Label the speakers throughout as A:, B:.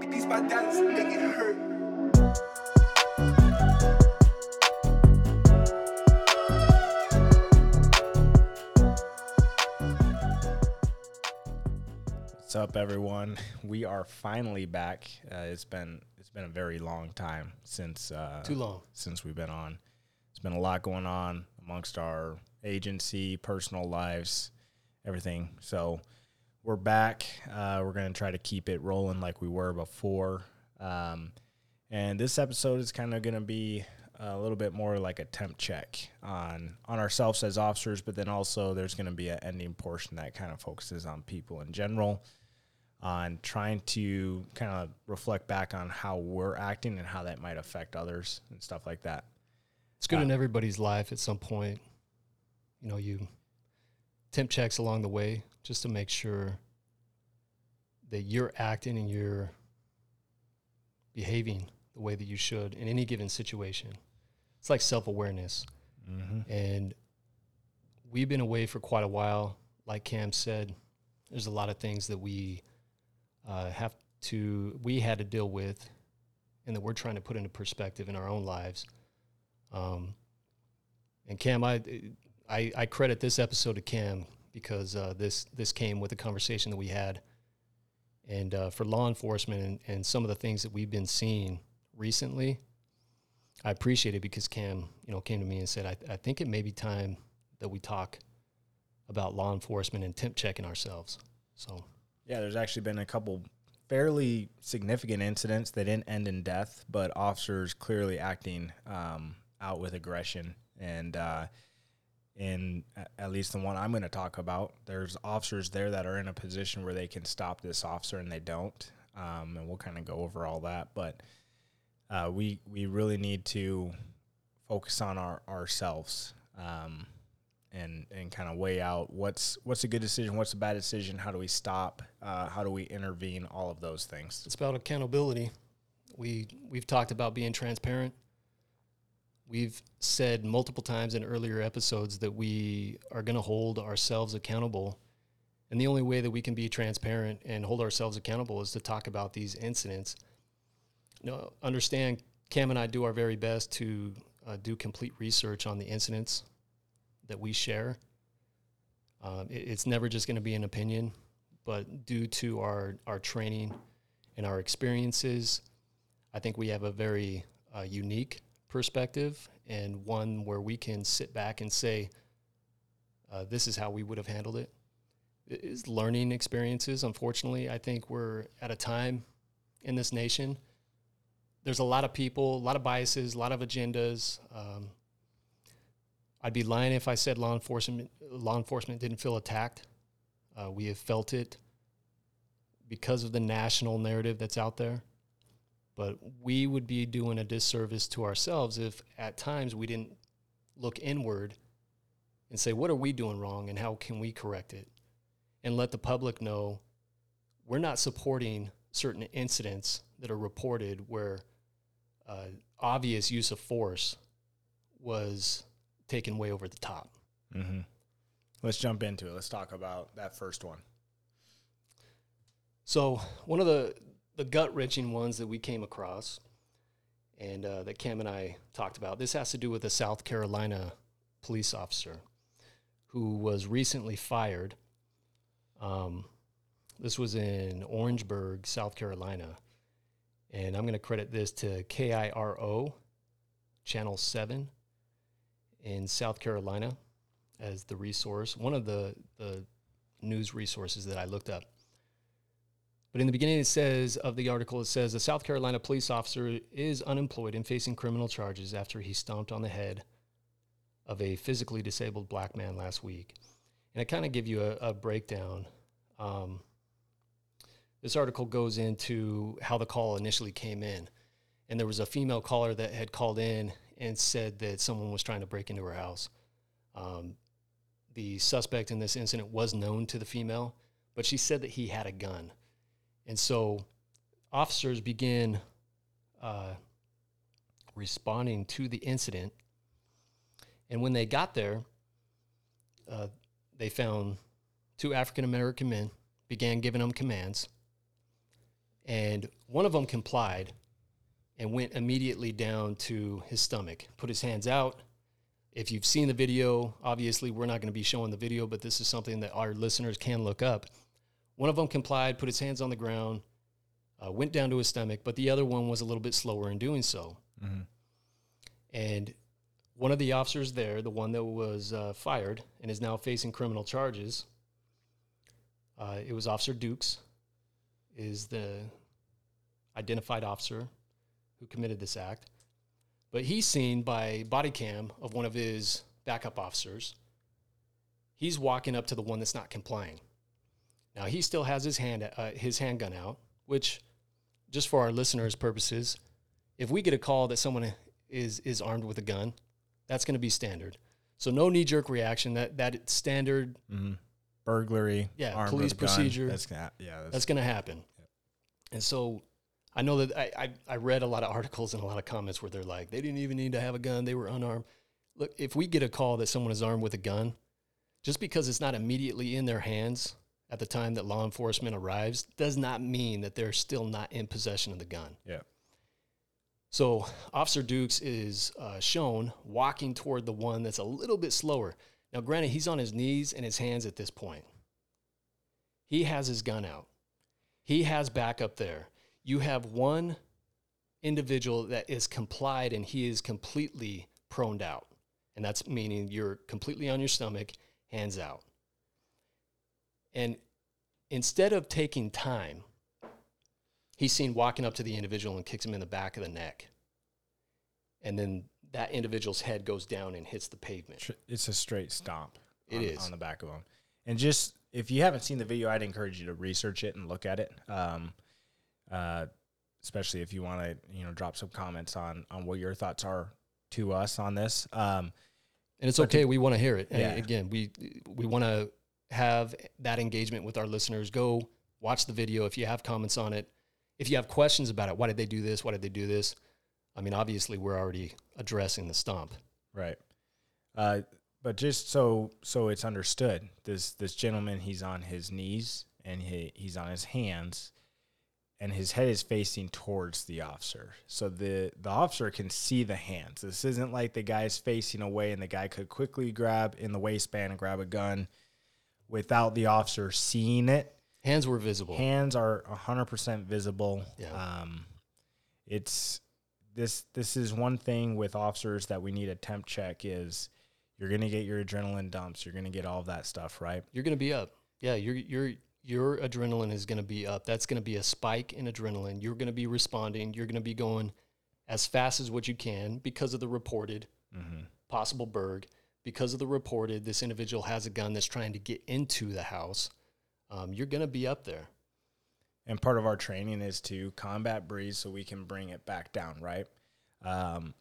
A: These my dads make it hurt.
B: What's up, everyone? We are finally back. Uh, it's been it's been a very long time since uh,
C: Too long.
B: since we've been on. It's been a lot going on amongst our agency, personal lives, everything. So we're back. Uh, we're gonna try to keep it rolling like we were before. Um, and this episode is kind of gonna be a little bit more like a temp check on on ourselves as officers, but then also there's gonna be an ending portion that kind of focuses on people in general on trying to kind of reflect back on how we're acting and how that might affect others and stuff like that.
C: It's good
B: Uh,
C: in everybody's life at some point. You know, you temp checks along the way just to make sure that you're acting and you're behaving the way that you should in any given situation. It's like self awareness.
B: Mm-hmm.
C: And we've been away for quite a while. Like Cam said, there's a lot of things that we uh, have to, we had to deal with and that we're trying to put into perspective in our own lives. Um, and Cam, I, I, I credit this episode to Cam because uh, this, this came with a conversation that we had. And uh, for law enforcement and, and some of the things that we've been seeing recently, I appreciate it because Cam, you know, came to me and said, I, I think it may be time that we talk about law enforcement and temp checking ourselves. So,
B: Yeah, there's actually been a couple fairly significant incidents that didn't end in death, but officers clearly acting um, out with aggression. And uh, in at least the one I'm going to talk about, there's officers there that are in a position where they can stop this officer and they don't. Um, and we'll kind of go over all that. But uh, we we really need to focus on our ourselves. Um, and and kind of weigh out what's what's a good decision, what's a bad decision, how do we stop, uh, how do we intervene, all of those things.
C: it's about accountability. We we've talked about being transparent. We've said multiple times in earlier episodes that we are going to hold ourselves accountable. And the only way that we can be transparent and hold ourselves accountable is to talk about these incidents. No, understand Cam and I do our very best to uh, do complete research on the incidents that we share. Um, it- it's never just going to be an opinion, but due to our, our training and our experiences, I think we have a very uh, unique perspective and one where we can sit back and say, uh, this is how we would have handled it. It is learning experiences. Unfortunately, I think we're at a time in this nation. There's a lot of people, a lot of biases, a lot of agendas. Um, I'd be lying if I said law enforcement law enforcement didn't feel attacked. Uh, we have felt it because of the national narrative that's out there. But we would be doing a disservice to ourselves if at times we didn't look inward and say, what are we doing wrong and how can we correct it? And let the public know we're not supporting certain incidents that are reported where uh, obvious use of force was taken way over the top.
B: Mm-hmm. Let's jump into it. Let's talk about that first one.
C: So one of the the gut wrenching ones that we came across, and uh, that Cam and I talked about. This has to do with a South Carolina police officer who was recently fired. Um, this was in Orangeburg, South Carolina, and I'm going to credit this to KIRO, Channel Seven, in South Carolina, as the resource. One of the the news resources that I looked up. But in the beginning, it says of the article, it says a South Carolina police officer is unemployed and facing criminal charges after he stomped on the head of a physically disabled black man last week. And I kind of give you a, a breakdown. Um, this article goes into how the call initially came in. And there was a female caller that had called in and said that someone was trying to break into her house. Um, the suspect in this incident was known to the female, but she said that he had a gun. And so officers begin uh, responding to the incident. And when they got there, uh, they found two African American men, began giving them commands. And one of them complied and went immediately down to his stomach, put his hands out. If you've seen the video, obviously we're not going to be showing the video, but this is something that our listeners can look up. One of them complied, put his hands on the ground, uh, went down to his stomach, but the other one was a little bit slower in doing so.
B: Mm-hmm.
C: And one of the officers there, the one that was uh, fired and is now facing criminal charges, uh, it was Officer Dukes, is the identified officer who committed this act. But he's seen by body cam of one of his backup officers. He's walking up to the one that's not complying. Now he still has his hand uh, his handgun out, which, just for our listeners' purposes, if we get a call that someone is is armed with a gun, that's going to be standard. So no knee jerk reaction. That that standard.
B: Mm-hmm. Burglary.
C: Yeah,
B: armed
C: police
B: a gun,
C: procedure.
B: That's gonna, yeah. That's,
C: That's going to happen. And so I know that I, I, I read a lot of articles and a lot of comments where they're like, they didn't even need to have a gun. They were unarmed. Look, if we get a call that someone is armed with a gun, just because it's not immediately in their hands at the time that law enforcement arrives does not mean that they're still not in possession of the gun.
B: yeah.
C: So Officer Dukes is uh, shown walking toward the one that's a little bit slower. Now, granted, he's on his knees and his hands at this point. He has his gun out. He has backup there. You have one individual that is complied and he is completely proned out. And that's meaning you're completely on your stomach, hands out. And instead of taking time, he's seen walking up to the individual and kicks him in the back of the neck. And then that individual's head goes down and hits the pavement.
B: It's a straight stomp.
C: It
B: on,
C: is.
B: on the back of him. And just if you haven't seen the video, I'd encourage you to research it and look at it. Um, uh, especially if you want to, you know, drop some comments on on what your thoughts are to us on this. Um,
C: And it's
B: But to-
C: okay. we want to hear it. And again, we we want to have that engagement with our listeners. Go watch the video if you have comments on it. If you have questions about it, why did they do this? Why did they do this? I mean, obviously, we're already addressing the stump.
B: Right. Uh, but just so so it's understood, this this gentleman he's on his knees and he, he's on his hands, and his head is facing towards the officer. So the the officer can see the hands. This isn't like the guy's facing away and the guy could quickly grab in the waistband and grab a gun without the officer seeing it.
C: Hands were visible.
B: Hands are hundred percent visible.
C: Yeah.
B: Um, it's this. This is one thing with officers that we need a temp check is you're gonna get your adrenaline dumps. You're gonna get all of that stuff, right?
C: You're going to be up. Yeah, your your your adrenaline is going to be up. That's going to be a spike in adrenaline. You're going to be responding. You're going to be going as fast as what you can because of the reported
B: Mm-hmm.
C: possible berg. Because of the reported, this individual has a gun that's trying to get into the house. Um, you're going to be up there.
B: And part of our training is to combat breeze so we can bring it back down, right? Um,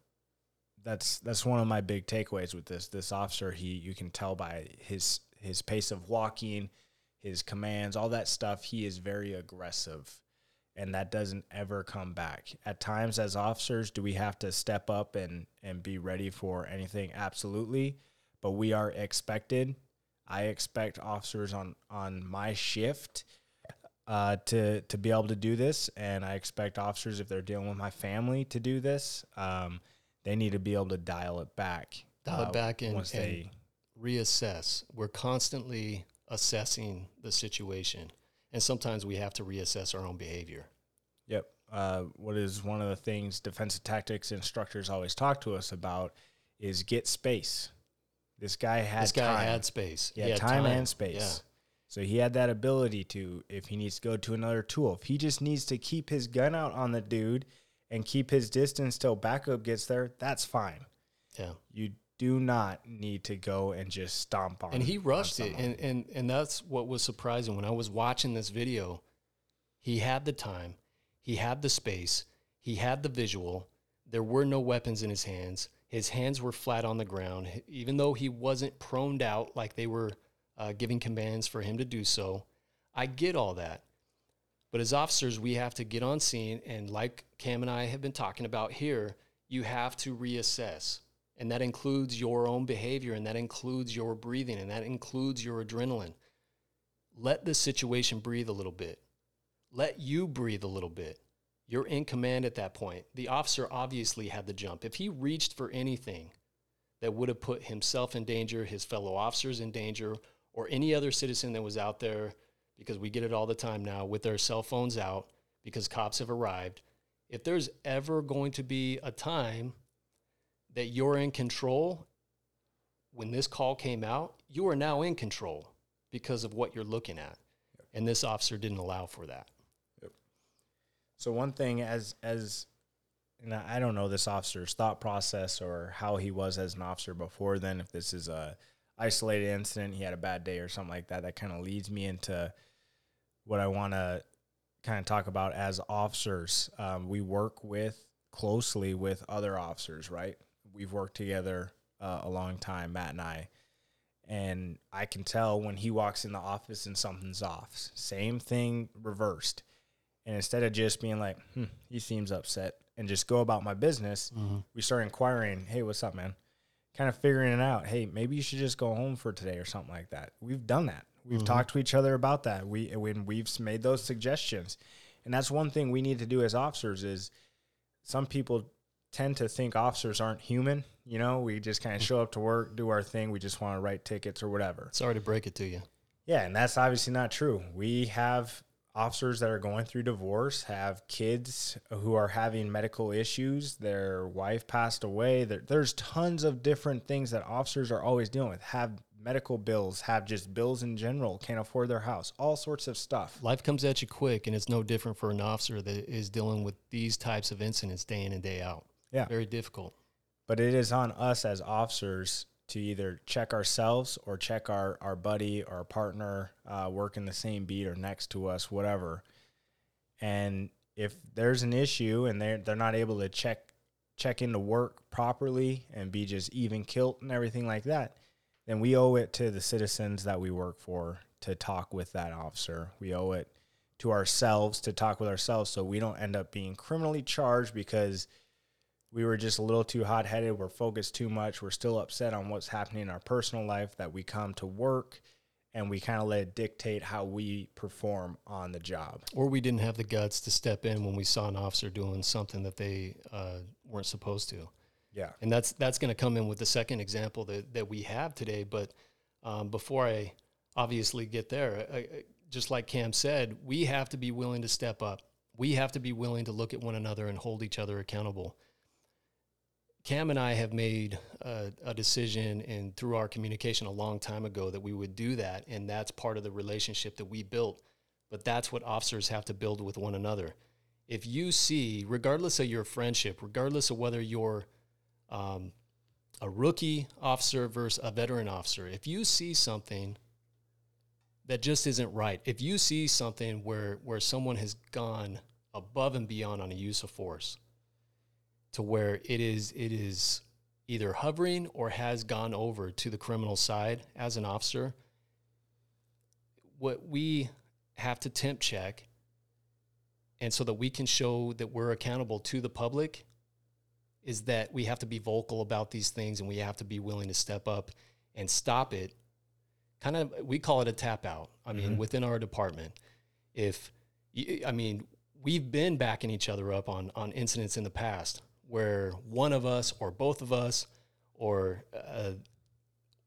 B: that's that's one of my big takeaways with this. This officer, he you can tell by his his pace of walking, his commands, all that stuff. He is very aggressive, and that doesn't ever come back. At times, as officers, do we have to step up and and be ready for anything? Absolutely, but we are expected. I expect officers on on my shift uh, to to be able to do this, and I expect officers if they're dealing with my family to do this. Um, they need to be able to dial it back.
C: Dial it
B: uh,
C: back and-
B: once
C: and- Reassess. We're constantly assessing the situation. And sometimes we have to reassess our own behavior.
B: Yep. Uh, what is one of the things defensive tactics instructors always talk to us about is get space. This guy had
C: this guy
B: time.
C: had space.
B: He
C: He
B: had
C: had
B: time,
C: time.
B: and space.
C: Yeah.
B: So he had that ability to, if he needs to go to another tool, if he just needs to keep his gun out on the dude and keep his distance till backup gets there, that's fine.
C: Yeah.
B: You do not need to go and just stomp on.
C: and he rushed it and, and and that's what was surprising when i was watching this video he had the time he had the space he had the visual there were no weapons in his hands his hands were flat on the ground. Even though he wasn't proned out like they were uh, giving commands for him to do so i get all that. But as officers we have to get on scene and like cam and i have been talking about here you have to reassess. And that includes your own behavior and that includes your breathing and that includes your adrenaline. Let the situation breathe a little bit. Let you breathe a little bit. You're in command at that point. The officer obviously had the jump. If he reached for anything that would have put himself in danger, his fellow officers in danger, or any other citizen that was out there, because we get it all the time now with their cell phones out because cops have arrived. If there's ever going to be a time that you're in control, when this call came out, you are now in control because of what you're looking at. And this officer didn't allow for that.
B: So one thing as as and I don't know this officer's thought process or how he was as an officer before then if this is a isolated incident, he had a bad day or something like that, that kind of leads me into what I want to kind of talk about as officers. Um, we work with closely with other officers, right? We've worked together uh, a long time, Matt and I. And I can tell when he walks in the office and something's off. Same thing reversed. And instead of just being like, hmm, he seems upset and just go about my business, we start inquiring, hey, what's up, man? Kind of figuring it out. Hey, maybe you should just go home for today or something like that. We've done that. We've talked to each other about that. We when we've made those suggestions. And that's one thing we need to do as officers is some people tend to think officers aren't human. You know, we just kind of show up to work, do our thing. We just want to write tickets or whatever.
C: Sorry to break it to you.
B: Yeah, and that's obviously not true. We have officers that are going through divorce, have kids who are having medical issues, their wife passed away. There, there's tons of different things that officers are always dealing with. Have medical bills, have just bills in general, can't afford their house, all sorts of stuff.
C: Life comes at you quick, and it's no different for an officer that is dealing with these types of incidents day in and day out.
B: Yeah.
C: Very difficult.
B: But it is on us as officers to either check ourselves or check our, our buddy or partner uh, working the same beat or next to us, whatever. And if there's an issue and they're they're not able to check check into work properly and be just even kilt and everything like that, then we owe it to the citizens that we work for to talk with that officer. We owe it to ourselves to talk with ourselves so we don't end up being criminally charged because we were just a little too hot headed. We're focused too much. We're still upset on what's happening in our personal life that we come to work and we kind of let it dictate how we perform on the job.
C: Or we didn't have the guts to step in when we saw an officer doing something that they uh, weren't supposed to.
B: Yeah.
C: and that's that's going to come in with the second example that, that we have today. But um, before I obviously get there, I, I, just like Cam said, we have to be willing to step up. We have to be willing to look at one another and hold each other accountable. Cam and I have made a, a decision, and through our communication a long time ago, that we would do that, and that's part of the relationship that we built. But that's what officers have to build with one another. If you see, regardless of your friendship, regardless of whether you're um, a rookie officer versus a veteran officer, if you see something that just isn't right, if you see something where where someone has gone above and beyond on a use of force, to where it is it is either hovering or has gone over to the criminal side as an officer, what we have to temp check and so that we can show that we're accountable to the public is that we have to be vocal about these things and we have to be willing to step up and stop it. Kind of, we call it a tap out. I mean, mm-hmm. within our department, if i mean, we've been backing each other up on on incidents in the past where one of us or both of us or uh,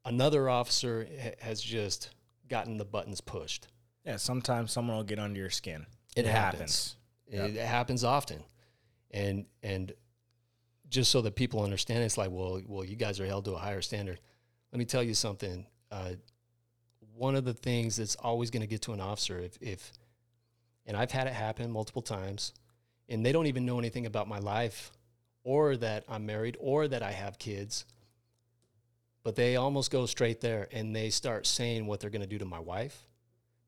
C: another officer ha- has just gotten the buttons pushed.
B: Yeah. Sometimes someone will get under your skin.
C: It happens. It, it happens often, and and just so that people understand, it's like, well, well, you guys are held to a higher standard. Let me tell you something. Uh, one of the things that's always going to get to an officer, if, if, and I've had it happen multiple times, and they don't even know anything about my life, or that I'm married, or that I have kids, but they almost go straight there and they start saying what they're going to do to my wife.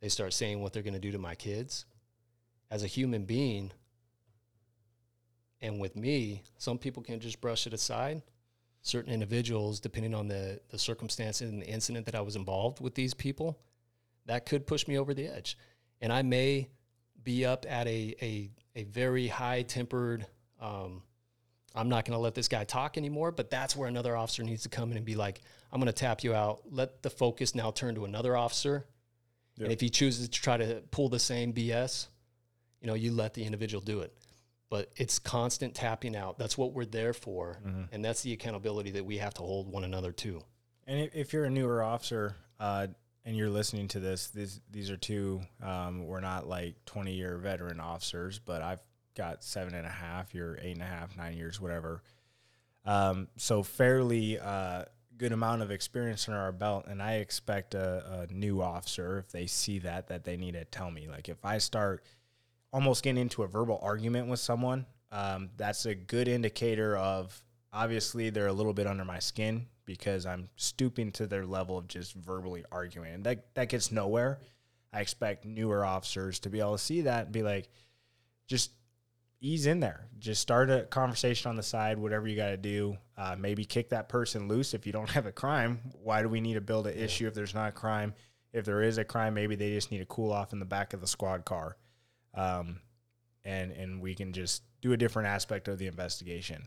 C: They start saying what they're going to do to my kids. As a human being and with me some people can just brush it aside. Certain individuals depending on the, the circumstances and the incident that i was involved with these people that could push me over the edge. And i may be up at a, a, a very high tempered um, i'm not going to let this guy talk anymore but that's where another officer needs to come in and be like i'm going to tap you out let the focus now turn to another officer and if he chooses to try to pull the same bs you know, you let the individual do it. But it's constant tapping out. That's what we're there for, and that's the accountability that we have to hold one another to.
B: And if, if you're a newer officer uh, and you're listening to this, these these are two. Um, we're not like 20 year veteran officers, but I've got seven and a half. You're eight and a half, nine years, whatever. Um, so fairly uh, good amount of experience under our belt, and I expect a, a new officer if they see that that they need to tell me. Like if I start almost getting into a verbal argument with someone, um, that's a good indicator of obviously they're a little bit under my skin because I'm stooping to their level of just verbally arguing, and that that gets nowhere. I expect newer officers to be able to see that and be like, just ease in there. Just start a conversation on the side, whatever you got to do. Uh, maybe kick that person loose if you don't have a crime. Why do we need to build an issue if there's not a crime? If there is a crime, maybe they just need to cool off in the back of the squad car, um, and and we can just do a different aspect of the investigation.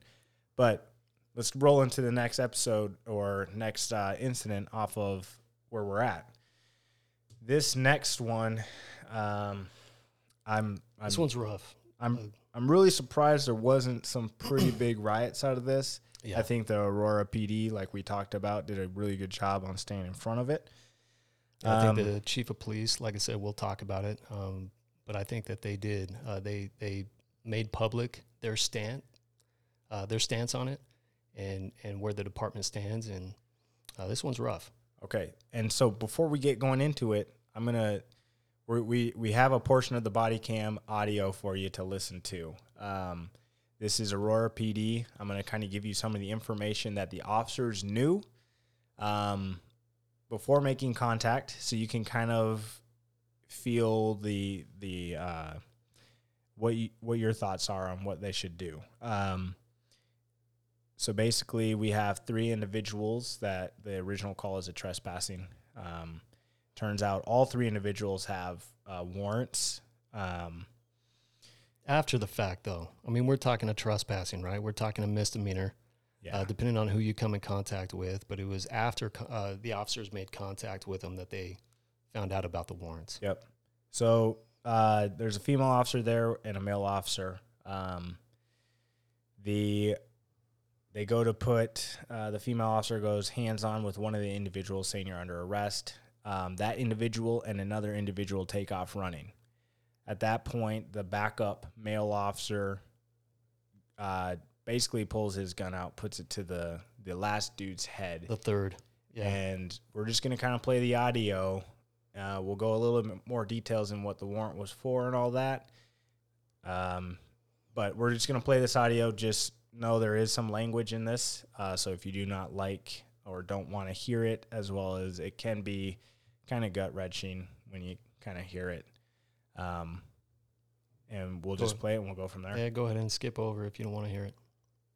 B: But let's roll into the next episode or next uh, incident off of where we're at. This next one, um, I'm I'm
C: This one's rough.
B: I'm I'm really surprised there wasn't some pretty big riots out of this.
C: Yeah.
B: I think the Aurora PD, like we talked about, did a really good job on staying in front of it.
C: I think
B: Um,
C: the chief of police, like I said, we'll talk about it. Um, but I think that they did. Uh, they they made public their stand, uh, their stance on it, and and where the department stands. And uh, this one's rough.
B: Okay, and so before we get going into it, I'm gonna we're, we we have a portion of the body cam audio for you to listen to. Um, this is Aurora PD. I'm gonna kind of give you some of the information that the officers knew um, before making contact, so you can kind of feel the the uh, what you, what your thoughts are on what they should do. Um, so basically, we have three individuals that the original call is a trespassing. Um, turns out all three individuals have uh, warrants. Um,
C: After the fact, though, I mean, we're talking a trespassing, right? We're talking a misdemeanor,
B: yeah,
C: uh, depending on who you come in contact with. But it was after uh, the officers made contact with them that they found out about the warrants.
B: Yep. So uh, there's a female officer there and a male officer. Um, the they go to put uh, the female officer goes hands on with one of the individuals saying you're under arrest. Um, that individual and another individual take off running. At that point, the backup male officer uh, basically pulls his gun out, puts it to the the last dude's head,
C: The third, yeah,
B: and we're just going to kind of play the audio. Uh, we'll go a little bit more details in what the warrant was for and all that. Um, but we're just going to play this audio. Just know there is some language in this. Uh, so if you do not like or don't want to hear it, as well as it can be kind of gut wrenching when you kind of hear it. Um, and we'll just play it and we'll go from there.
C: yeah. Go ahead and skip over if you don't want to hear it.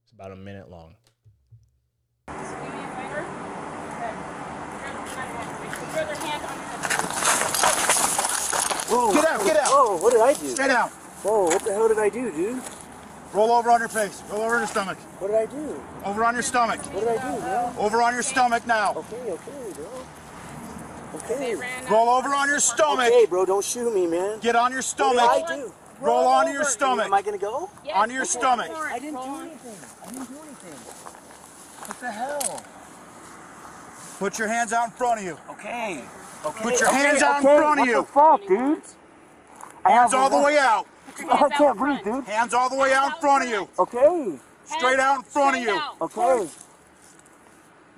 B: It's about a minute long.
D: Give me a favor. Good. Put your other hand on your hip.
E: Get out, get out.
F: Whoa, what did I do?
E: Stay down.
F: Whoa, what the hell did I do, dude?
E: Roll over on your face. Roll over on your stomach.
F: What did I do?
E: Over on your stomach.
F: What did I do, man?
E: Over on your stomach now.
F: Okay, okay, bro. Okay.
E: Roll over on your stomach.
F: Okay, bro, don't shoot me, man.
E: Get on your stomach.
F: What did
E: stomach.
F: I do?
E: Roll onto your stomach.
F: Am I gonna go?
D: Yes,
E: onto your
D: okay,
E: stomach.
F: I didn't do anything. I didn't do anything. What the hell?
E: Put your hands out in front of you.
F: Okay. Okay.
E: Put your
F: okay,
E: hands out in front of
F: what
E: you.
F: the fuck, dude? I
E: Hands all the way out.
D: Put your
F: Oh, I can't breathe, dude.
E: Hands all the way out in front of you.
F: Okay.
E: Straight out in front of you.
F: Okay.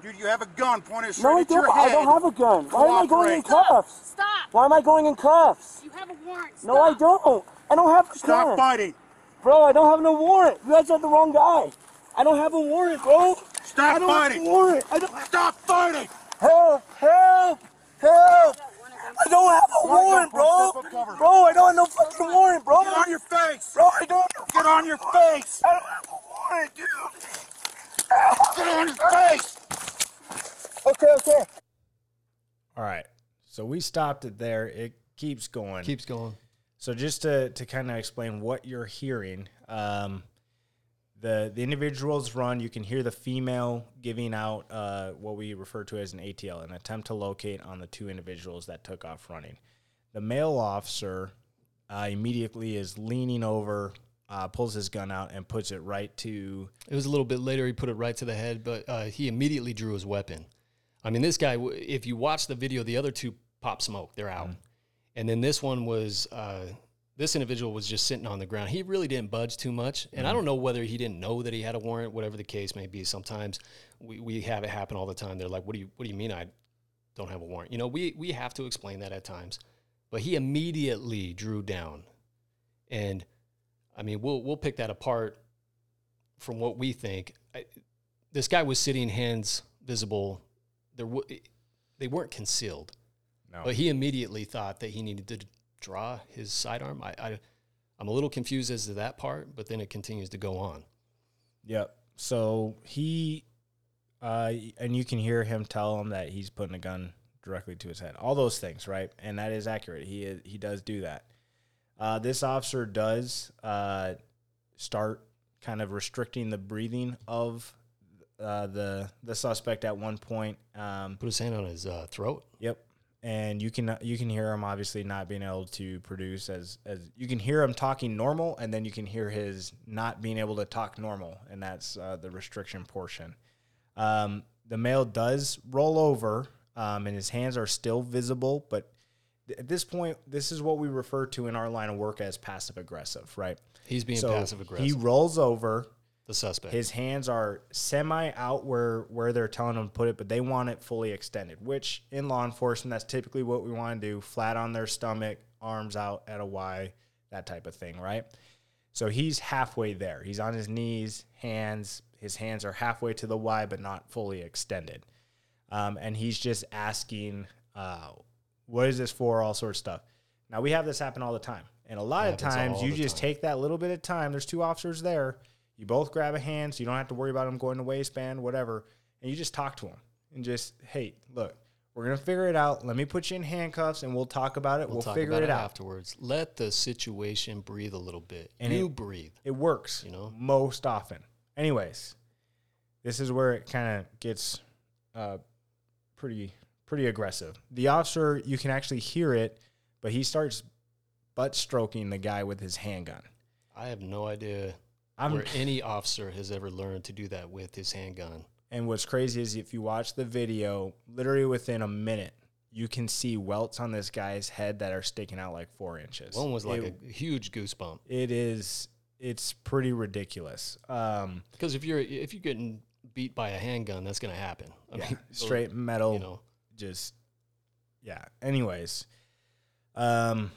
E: Dude, you have a gun pointed straight
F: No, I
E: at your
F: don't. I don't have a gun. Why am I going in cuffs?
D: Stop.
F: Why am I going in cuffs?
D: You have a warrant.
F: No, I don't. I don't have a
E: Stop
F: gun.
E: fighting.
F: Bro, I don't have no warrant. You guys have the wrong guy. I don't have a warrant, bro.
E: Stop
F: I don't have a
E: fighting.
F: warrant. I don't.
E: Stop fighting.
F: Help! Help! Help! I don't have a warrant, bro.
E: Step up cover.
F: Bro, I don't have no fucking warrant, bro.
E: Get on your face.
F: Bro, I don't.
E: Get on your face.
F: I don't have a warrant, dude.
E: Get on your face.
F: Okay, okay.
B: All right. So we stopped it there. It keeps going.
C: Keeps going.
B: So just to, to kind of explain what you're hearing, um, the the individuals run. You can hear the female giving out uh, what we refer to as an ATL, an attempt to locate on the two individuals that took off running. The male officer uh, immediately is leaning over, uh, pulls his gun out, and puts it right to.
C: It was a little bit later. He put it right to the head, but uh, he immediately drew his weapon. I mean, this guy. If you watch the video, the other two pop smoke. They're out, and then this one was. This individual was just sitting on the ground. He really didn't budge too much, and I mm. don't know whether he didn't know that he had a warrant. Whatever the case may be, sometimes we, we have it happen all the time. They're like, "What do you What do you mean I don't have a warrant?" You know, we we have to explain that at times. But he immediately drew down, and I mean, we'll we'll pick that apart from what we think. I, this guy was sitting hands visible. There, w- they weren't concealed,
B: No.
C: but he immediately thought that he needed to draw his sidearm. I, I, I'm a little confused as to that part, but then it continues to go on.
B: Yep. So he, uh, and you can hear him tell him that he's putting a gun directly to his head. All those things, right? And that is accurate. He is, he does do that. Uh, this officer does uh, start kind of restricting the breathing of uh, the the suspect at one point. Um,
C: Put his hand on his uh, throat.
B: Yep. And you can you can hear him obviously not being able to produce as as you can hear him talking normal, and then you can hear his not being able to talk normal, and that's uh, the restriction portion. Um, the male does roll over, um, and his hands are still visible, but th- at this point, this is what we refer to in our line of work as passive aggressive, right?
C: He's being
B: so
C: passive aggressive.
B: he rolls over,
C: the suspect.
B: his hands are semi out where where they're telling him to put it, but they want it fully extended. Which in law enforcement, that's typically what we want to do: flat on their stomach, arms out at a Y, that type of thing, right? So he's halfway there. He's on his knees, hands. His hands are halfway to the Y, but not fully extended. Um, and he's just asking, uh, "What is this for?" All sorts of stuff. Now we have this happen all the time, and a lot of times you just
C: time.
B: take that little bit of time. There's two officers there. You both grab a hand, so you don't have to worry about them going to waistband, whatever, and you just talk to them and just, "Hey, look, we're gonna figure it out. Let me put you in handcuffs, and we'll talk about it. We'll,
C: talk
B: figure
C: about
B: it out."
C: afterwards. Let the situation breathe a little bit.
B: And
C: you
B: it-
C: breathe.
B: It works,
C: You know?
B: most often. Anyways, this is where it kind of gets uh, pretty pretty aggressive. The officer, you can actually hear it, but he starts butt stroking the guy with his handgun.
C: I have no idea
B: I'm
C: where any officer has ever learned to do that with his handgun.
B: and what's crazy is if you watch the video, literally within a minute, you can see welts on this guy's head that are sticking out like four inches.
C: One was like
B: It-
C: a huge goosebump.
B: it is it's pretty ridiculous. Um,
C: Because if you're if you're getting beat by a handgun, that's going to happen. I
B: yeah,
C: mean,
B: straight metal.
C: You know,
B: just yeah. Anyways, um,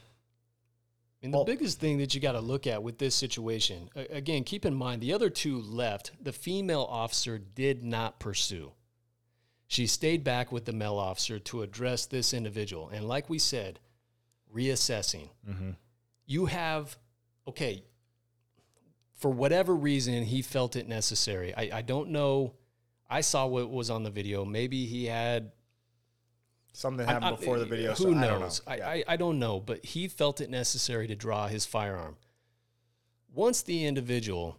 C: mean, the
B: Well-
C: biggest thing that you got to look at with this situation, again, keep in mind the other two left. The female officer did not pursue. She stayed back with the male officer to address this individual. And like we said, reassessing. Mm-hmm. You have, okay, for whatever reason, he felt it necessary. I, I don't know. I saw what was on the video. Maybe he had
B: something happened
C: I-
B: before the video.
C: Who
B: so I don't know.
C: knows? I,
B: Yeah.
C: I, I don't know, but he felt it necessary to draw his firearm. Once the individual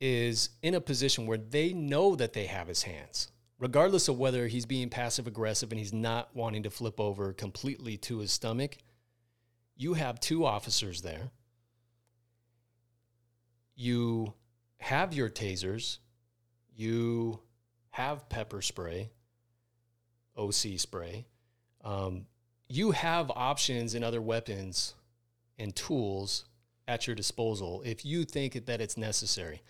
C: is in a position where they know that they have his hands, regardless of whether he's being passive aggressive and he's not wanting to flip over completely to his stomach, you have two officers there. You have your tasers, you have pepper spray, OC spray. Um, you have options and other weapons and tools at your disposal if you think that it's necessary.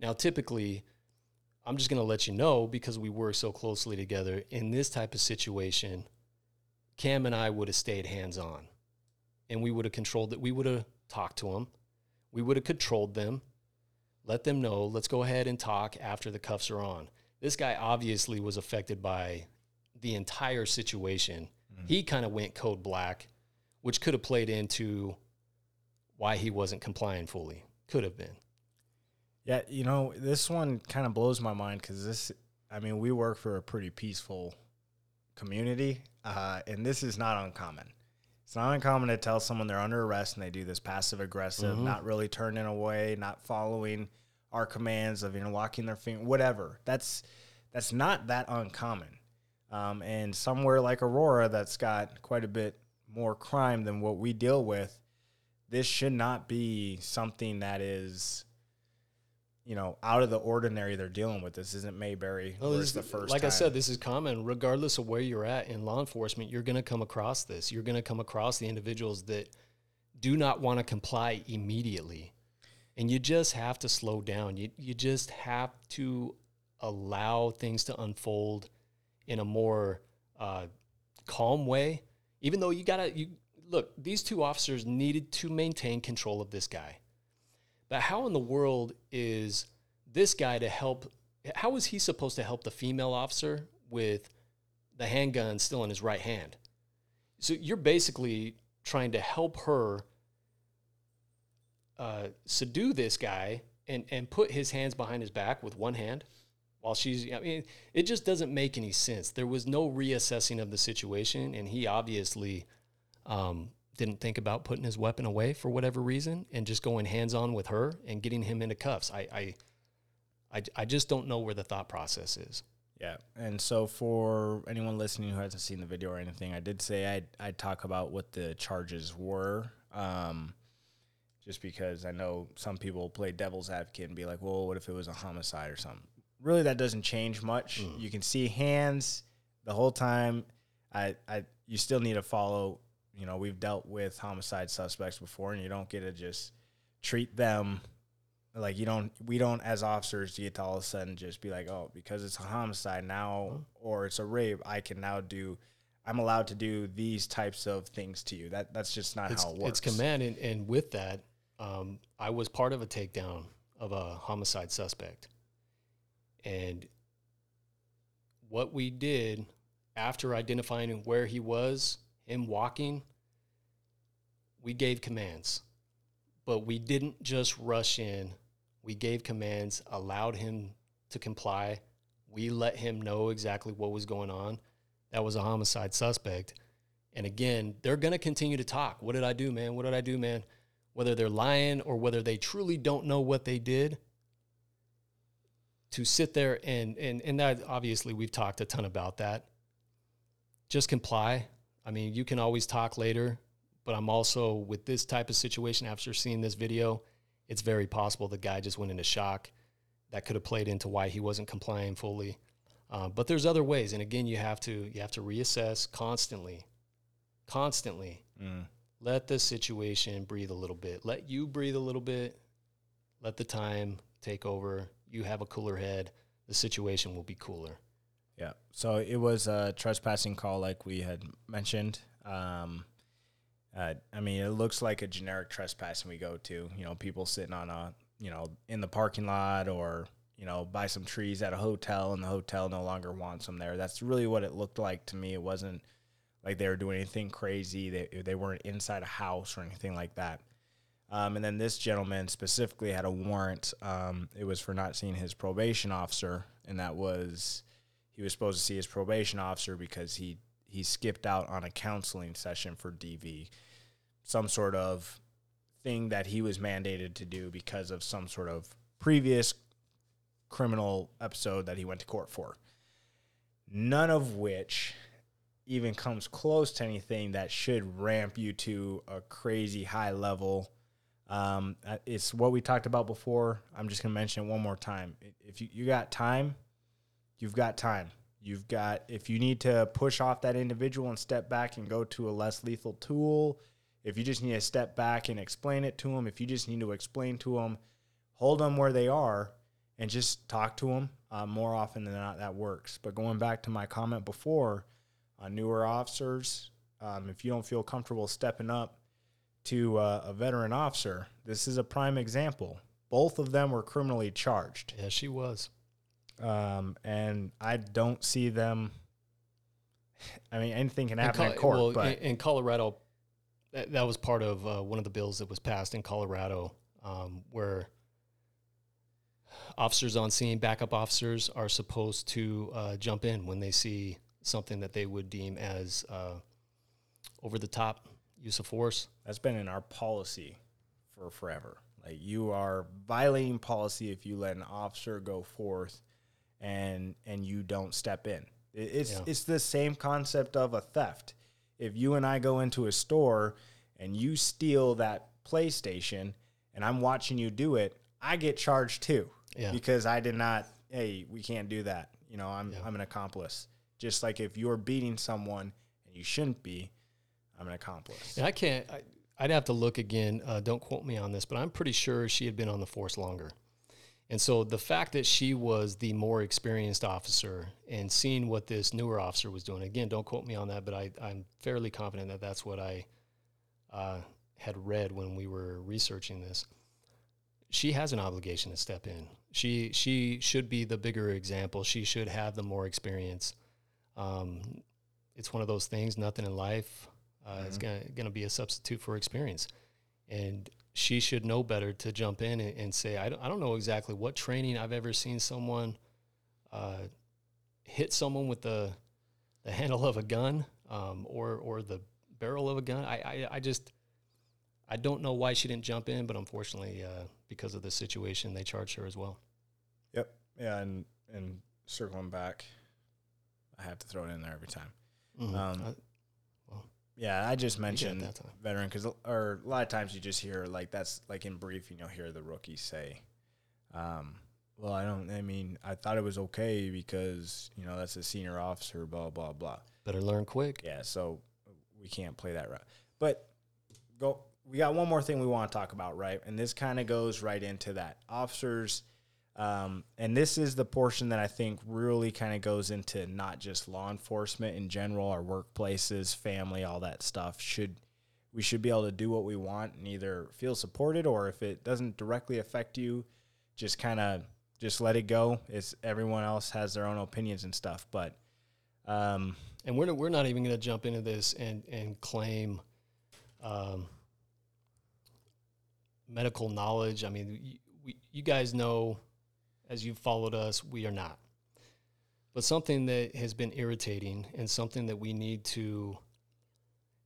C: Now, typically, I'm just going to let you know because we work so closely together in this type of situation. Cam and I would have stayed hands on and we would have controlled it. We would have talked to them, we would have controlled them, let them know, let's go ahead and talk after the cuffs are on. This guy obviously was affected by the entire situation. He kind of went code black, which could have played into why he wasn't complying fully. Could have been.
B: Yeah, you know, this one kind of blows my mind because this, I mean, we work for a pretty peaceful community, uh, and this is not uncommon. It's not uncommon to tell someone they're under arrest and they do this passive aggressive, not really turning away, not following our commands of you know locking their finger, whatever. That's that's not that uncommon. Um, and somewhere like Aurora, that's got quite a bit more crime than what we deal with, this should not be something that is, you know, out of the ordinary. They're dealing with this isn't Mayberry.
C: Well,
B: where
C: this is-
B: the first.
C: like I said, this is common. Regardless of where you're at in law enforcement, you're going to come across this. You're going to come across the individuals that do not want to comply immediately, and you just have to slow down. You you just have to allow things to unfold in a more uh, calm way. Even though you gotta you look, these two officers needed to maintain control of this guy. But how in the world is this guy to help? How is he supposed to help the female officer with the handgun still in his right hand? So you're basically trying to help her uh, subdue this guy and, and put his hands behind his back with one hand while she's, I mean, it just doesn't make any sense. There was no reassessing of the situation, and he obviously um, didn't think about putting his weapon away for whatever reason and just going hands on with her and getting him into cuffs. I, I, I, I just don't know where the thought process is.
B: Yeah, and so for anyone listening who hasn't seen the video or anything, I did say I'd, I'd talk about what the charges were, um, just because I know some people play devil's advocate and be like, well, what if it was a homicide or something? Really, that doesn't change much. You can see hands the whole time. I, I, you still need to follow. You know, we've dealt with homicide suspects before, and you don't get to just treat them like you don't we don't as officers get to all of a sudden just be like oh because it's a homicide now or it's a rape i can now do i'm allowed to do these types of things to you that that's just not
C: It's,
B: how it works
C: it's command, and, and with that, um, I was part of a takedown of a homicide suspect. And what we did after identifying where he was, him walking, we gave commands. But we didn't just rush in. We gave commands, allowed him to comply. We let him know exactly what was going on. That was a homicide suspect. And again, they're going to continue to talk. What did I do, man? What did I do, man? Whether they're lying or whether they truly don't know what they did, to sit there and and and that obviously we've talked a ton about that. Just comply. I mean, you can always talk later, but I'm also with this type of situation after seeing this video, it's very possible the guy just went into shock. That could have played into why he wasn't complying fully. Uh, but there's other ways, and again, you have to you have to reassess constantly, constantly.
B: Mm.
C: Let the situation breathe a little bit. Let you breathe a little bit. Let the time take over. You have a cooler head. The situation will be cooler.
B: Yeah. So it was a trespassing call, like we had mentioned. Um, uh, I mean, it looks like a generic trespassing we go to. You know, people sitting on a, you know, in the parking lot or, you know, buy some trees at a hotel and the hotel no longer wants them there. That's really what it looked like to me. It wasn't like they were doing anything crazy. They, they weren't inside a house or anything like that. Um, and then this gentleman specifically had a warrant. Um, it was for not seeing his probation officer, and that was he was supposed to see his probation officer because he he skipped out on a counseling session for DV, some sort of thing that he was mandated to do because of some sort of previous criminal episode that he went to court for. None of which even comes close to anything that should ramp you to a crazy high level. Um, uh, it's what we talked about before. I'm just gonna mention it one more time. If you, you got time, you've got time. You've got if you need to push off that individual and step back and go to a less lethal tool. If you just need to step back and explain it to them, if you just need to explain to them, hold them where they are and just talk to them. Uh, more often than not, that works. But going back to my comment before, on newer officers, um, if you don't feel comfortable stepping up to uh, a veteran officer, this is a prime example. Both of them were criminally charged,
C: Yeah, she was.
B: um, and I don't see them. I mean, anything can
C: In
B: happen
C: Col-
B: in court,
C: well,
B: but
C: in, in Colorado, that, that was part of uh, one of the bills that was passed in Colorado, um, where officers on scene, backup officers, are supposed to uh, jump in when they see something that they would deem as uh, over the top use of force.
B: that's been in our policy for forever. Like you are violating policy if you let an officer go forth and and you don't step in. It's
C: Yeah.
B: it's the same concept of a theft. if you and I go into a store and you steal that PlayStation and I'm watching you do it, I get charged too.
C: Yeah.
B: Because I did not, hey, we can't do that. You know, I'm I'm an accomplice. Just like if you're beating someone and you shouldn't be, I'm an accomplice.
C: And I can't. I, I'd have to look again. Uh, don't quote me on this, but I'm pretty sure she had been on the force longer. And so the fact that she was the more experienced officer and seeing what this newer officer was doing, again, don't quote me on that, but I, I'm fairly confident that that's what I uh, had read when we were researching this. She has an obligation to step in. She she should be the bigger example. She should have the more experience. Um, it's one of those things. Nothing in life uh, is gonna gonna be a substitute for experience, and she should know better to jump in and, and say, I don't, I don't know exactly what training I've ever seen someone uh, hit someone with the the handle of a gun um, or or the barrel of a gun. I, I I just I don't know why she didn't jump in, but unfortunately, uh, because of the situation, they charged her as well.
B: Yep. Yeah, and and circling back, I have to throw it in there every time.
C: Mhm.
B: Um, Yeah, I just mentioned veteran because, or a lot of times you just hear like that's like in briefing, you'll hear the rookies say, um, "Well, I don't. I mean, I thought it was okay because you know that's a senior officer, blah blah blah."
C: better learn quick.
B: Yeah, so we can't play that route. But go. We got one more thing we want to talk about, right? And this kind of goes right into that officers. Um, and this is the portion that I think really kind of goes into not just law enforcement in general, our workplaces, family, all that stuff. Should we should be able to do what we want and either feel supported or if it doesn't directly affect you, just kind of just let it go. It's everyone else has their own opinions and stuff, but um,
C: and we're we're not even going to jump into this and and claim um, medical knowledge. I mean, you, we, you guys know, as you've followed us, we are not. But something that has been irritating and something that we need to.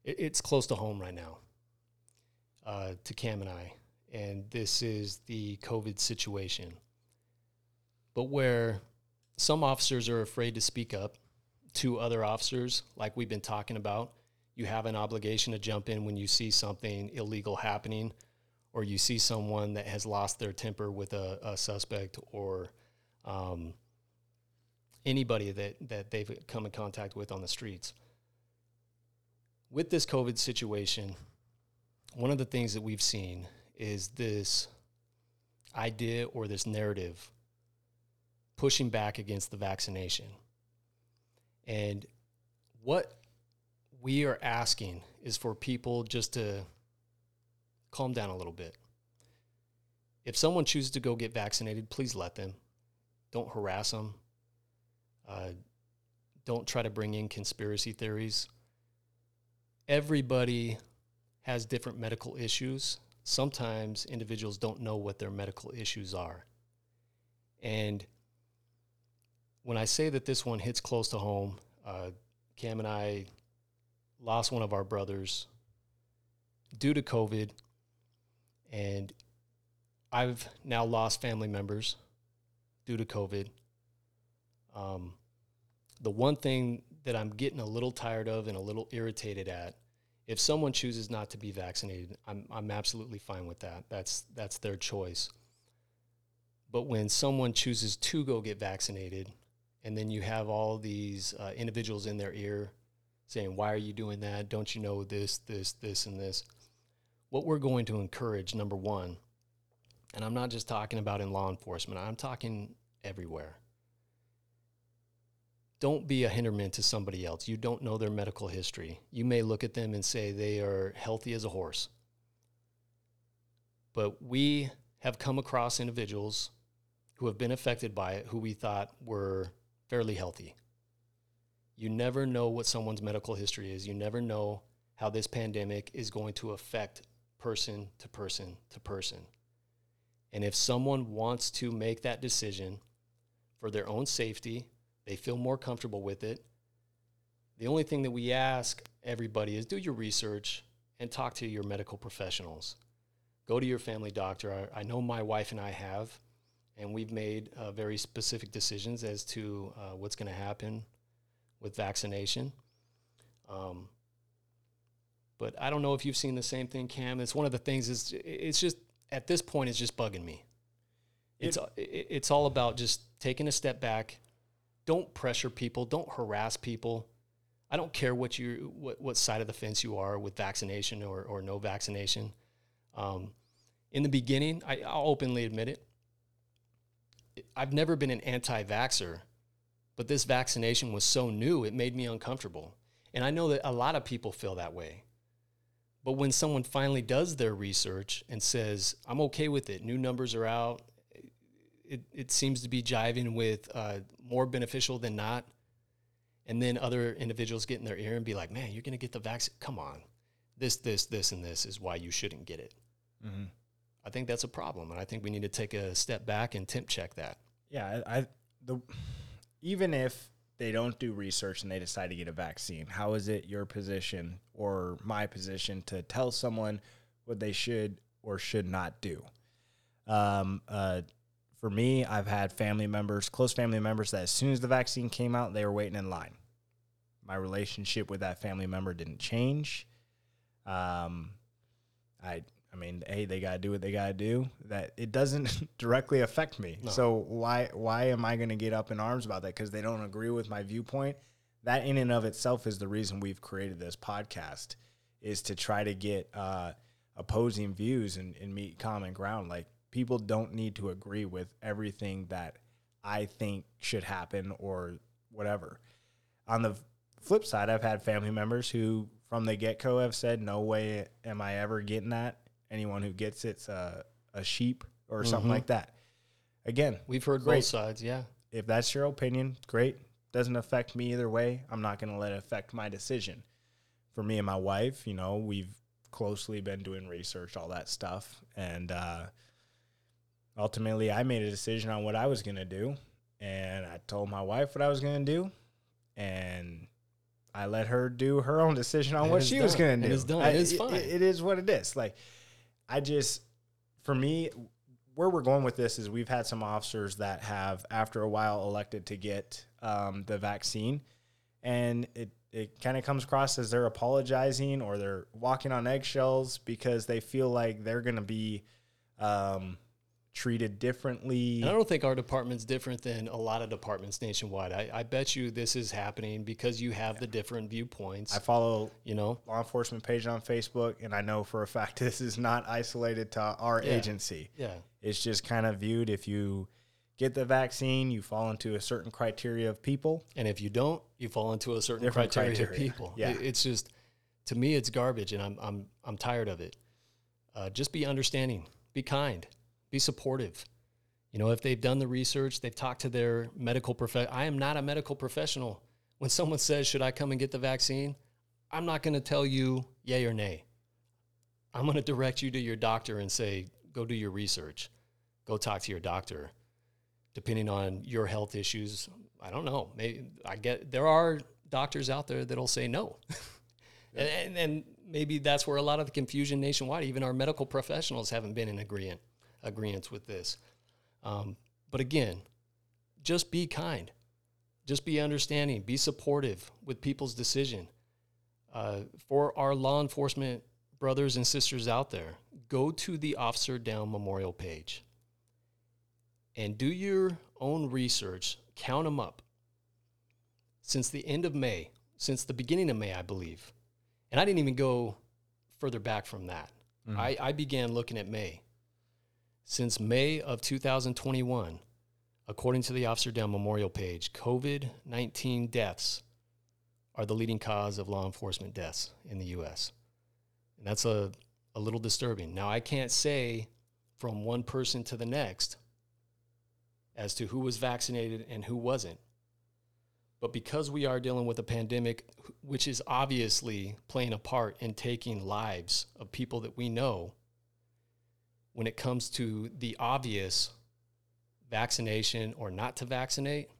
C: It, it's close to home right now. Uh, to Cam and I, and this is the COVID situation. But where some officers are afraid to speak up to other officers, like we've been talking about. You have an obligation to jump in when you see something illegal happening, or you see someone that has lost their temper with a, a suspect, or um, anybody that, that they've come in contact with on the streets. With this COVID situation, one of the things that we've seen is this idea or this narrative pushing back against the vaccination. And what we are asking is for people just to calm down a little bit. If someone chooses to go get vaccinated, please let them. Don't harass them. Uh, don't try to bring in conspiracy theories. Everybody has different medical issues. Sometimes individuals don't know what their medical issues are. And when I say that this one hits close to home, uh, Cam and I lost one of our brothers due to COVID, and I've now lost family members due to COVID. Um, the one thing that I'm getting a little tired of and a little irritated at, if someone chooses not to be vaccinated, I'm I'm absolutely fine with that. That's that's their choice. But when someone chooses to go get vaccinated, and then you have all these uh, individuals in their ear saying, "Why are you doing that? Don't you know this, this, this, and this?" What we're going to encourage, number one, and I'm not just talking about in law enforcement. I'm talking everywhere. Don't be a hinderman to somebody else. You don't know their medical history. You may look at them and say they are healthy as a horse. But we have come across individuals who have been affected by it who we thought were fairly healthy. You never know what someone's medical history is. You never know how this pandemic is going to affect person to person to person. And if someone wants to make that decision for their own safety, they feel more comfortable with it. The only thing that we ask everybody is do your research and talk to your medical professionals. Go to your family doctor. I, I know my wife and I have, and we've made uh, very specific decisions as to uh, what's going to happen with vaccination. Um, But I don't know if you've seen the same thing, Cam. It's one of the things. Is it's just at this point, it's just bugging me. It's it, it's all about just taking a step back. Don't pressure people. Don't harass people. I don't care what you what, what side of the fence you are with vaccination or, or no vaccination. Um, in the beginning, I, I'll openly admit it. I've never been an anti-vaxxer, but this vaccination was so new, it made me uncomfortable. And I know that a lot of people feel that way. But when someone finally does their research and says, I'm okay with it, new numbers are out, it, it seems to be jiving with uh, more beneficial than not. And then other individuals get in their ear and be like, man, you're going to get the vaccine. Come on. This, this, this, and this is why you shouldn't get it. I think that's a problem. And I think we need to take a step back and temp check that.
B: Yeah, I, I the even if they don't do research and they decide to get a vaccine, how is it your position or my position to tell someone what they should or should not do? Um, uh, for me, I've had family members, close family members, that as soon as the vaccine came out, they were waiting in line. My relationship with that family member didn't change. Um, I I mean, hey, they gotta do what they gotta do. That it doesn't directly affect me. So why why am I gonna get up in arms about that? Because they don't agree with my viewpoint. That in and of itself is the reason we've created this podcast, is to try to get uh, opposing views and, and meet common ground. Like people don't need to agree with everything that I think should happen or whatever. On the flip side, I've had family members who, from the get go, have said, "No way am I ever getting that. Anyone who gets it's a, a sheep or something like that." Again,
C: We've heard
B: Great.
C: both sides. Yeah.
B: if that's your opinion, great. Doesn't affect me either way. I'm not going to let it affect my decision. For me and my wife, you know, we've closely been doing research, all that stuff, and uh, ultimately, I made a decision on what I was going to do, and I told my wife what I was going to do, and I let her do her own decision on
C: And
B: what she was going to do.
C: it's done.
B: I-
C: It is
B: it-
C: fine.
B: it is what it is. Like, I just, for me, where we're going with this is we've had some officers that have, after a while, elected to get um, the vaccine, and it it kind of comes across as they're apologizing or they're walking on eggshells because they feel like they're going to be um, treated differently.
C: And I don't think our department's different than a lot of departments nationwide. I, I bet you this is happening because you have the different viewpoints.
B: I follow
C: you know,
B: law enforcement page on Facebook, and I know for a fact this is not isolated to our
C: Yeah.
B: agency.
C: yeah.
B: It's just kind of viewed if you get the vaccine, you fall into a certain criteria of people.
C: And if you don't, you fall into a certain
B: Different
C: criteria, of people.
B: Yeah.
C: It- it's just to me, it's garbage, and I'm I'm I'm tired of it. Uh, just be understanding, be kind, be supportive. You know, if they've done the research, they've talked to their medical prof. I am not a medical professional. When someone says, "Should I come and get the vaccine?" I'm not going to tell you yay or nay. I'm going to direct you to your doctor and say, "Go do your research. Go talk to your doctor." depending on your health issues. I don't know. Maybe I get there are doctors out there that'll say no, and, and and maybe that's where a lot of the confusion nationwide. Even our medical professionals haven't been in agreement agreements with this. Um, but again, just be kind, just be understanding, be supportive with people's decision. Uh, for our law enforcement brothers and sisters out there, go to the Officer Down Memorial page and do your own research, count them up. Since the end of May, since the beginning of May, I believe, and I didn't even go further back from that. I, I began looking at May. Since May of 2021, according to the Officer Down Memorial page, COVID 19 deaths are the leading cause of law enforcement deaths in the U.S. And that's a, a little disturbing. Now, I can't say from one person to the next as to who was vaccinated and who wasn't. But because we are dealing with a pandemic, which is obviously playing a part in taking lives of people that we know, when it comes to the obvious vaccination or not to vaccinate,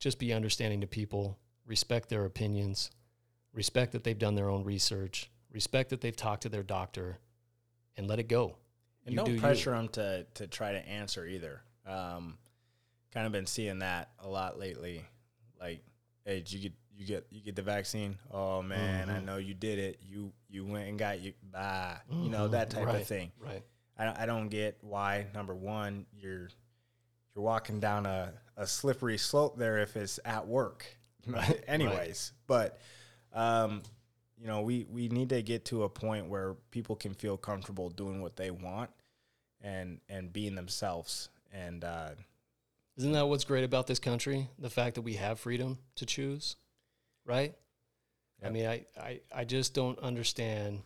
C: just be understanding to people, respect their opinions, respect that they've done their own research, respect that they've talked to their doctor, and let it go.
B: And
C: You do
B: don't
C: you.
B: pressure them to to try to answer either. Um, kind of been seeing that a lot lately. Like, hey, did you get you get you get the vaccine. Oh man,
C: Mm-hmm.
B: I know you did it. You you went and got you bye. You know that type
C: Mm-hmm. right,
B: of thing.
C: Right.
B: I, I don't get why number one you're you're walking down a, a slippery slope there if it's at work
C: Right,
B: anyways but um, you know we we need to get to a point where people can feel comfortable doing what they want and and being themselves and uh,
C: Isn't that what's great about this country? The fact that we have freedom to choose, right? I mean, I, I, I just don't understand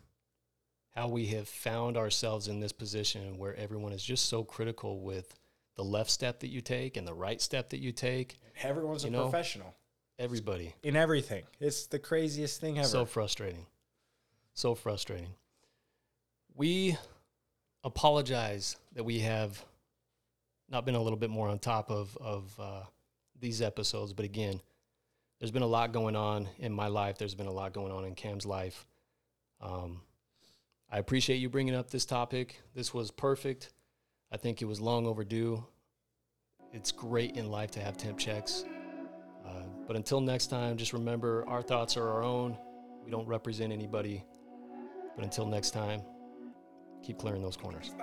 C: how we have found ourselves in this position where everyone is just so critical with the left step that you take and the right step that you take.
B: everyone's
C: You
B: a
C: know,
B: professional
C: Everybody.
B: in everything it's the craziest thing ever
C: So frustrating. So frustrating. We apologize that we have not been a little bit more on top of, of uh, these episodes, but again, there's been a lot going on in my life. There's been a lot going on in Cam's life. Um, I appreciate you bringing up this topic. This was perfect. I think it was long overdue. It's great in life to have temp checks. Uh, but until next time, just remember our thoughts are our own. We don't represent anybody. But until next time, keep clearing those corners.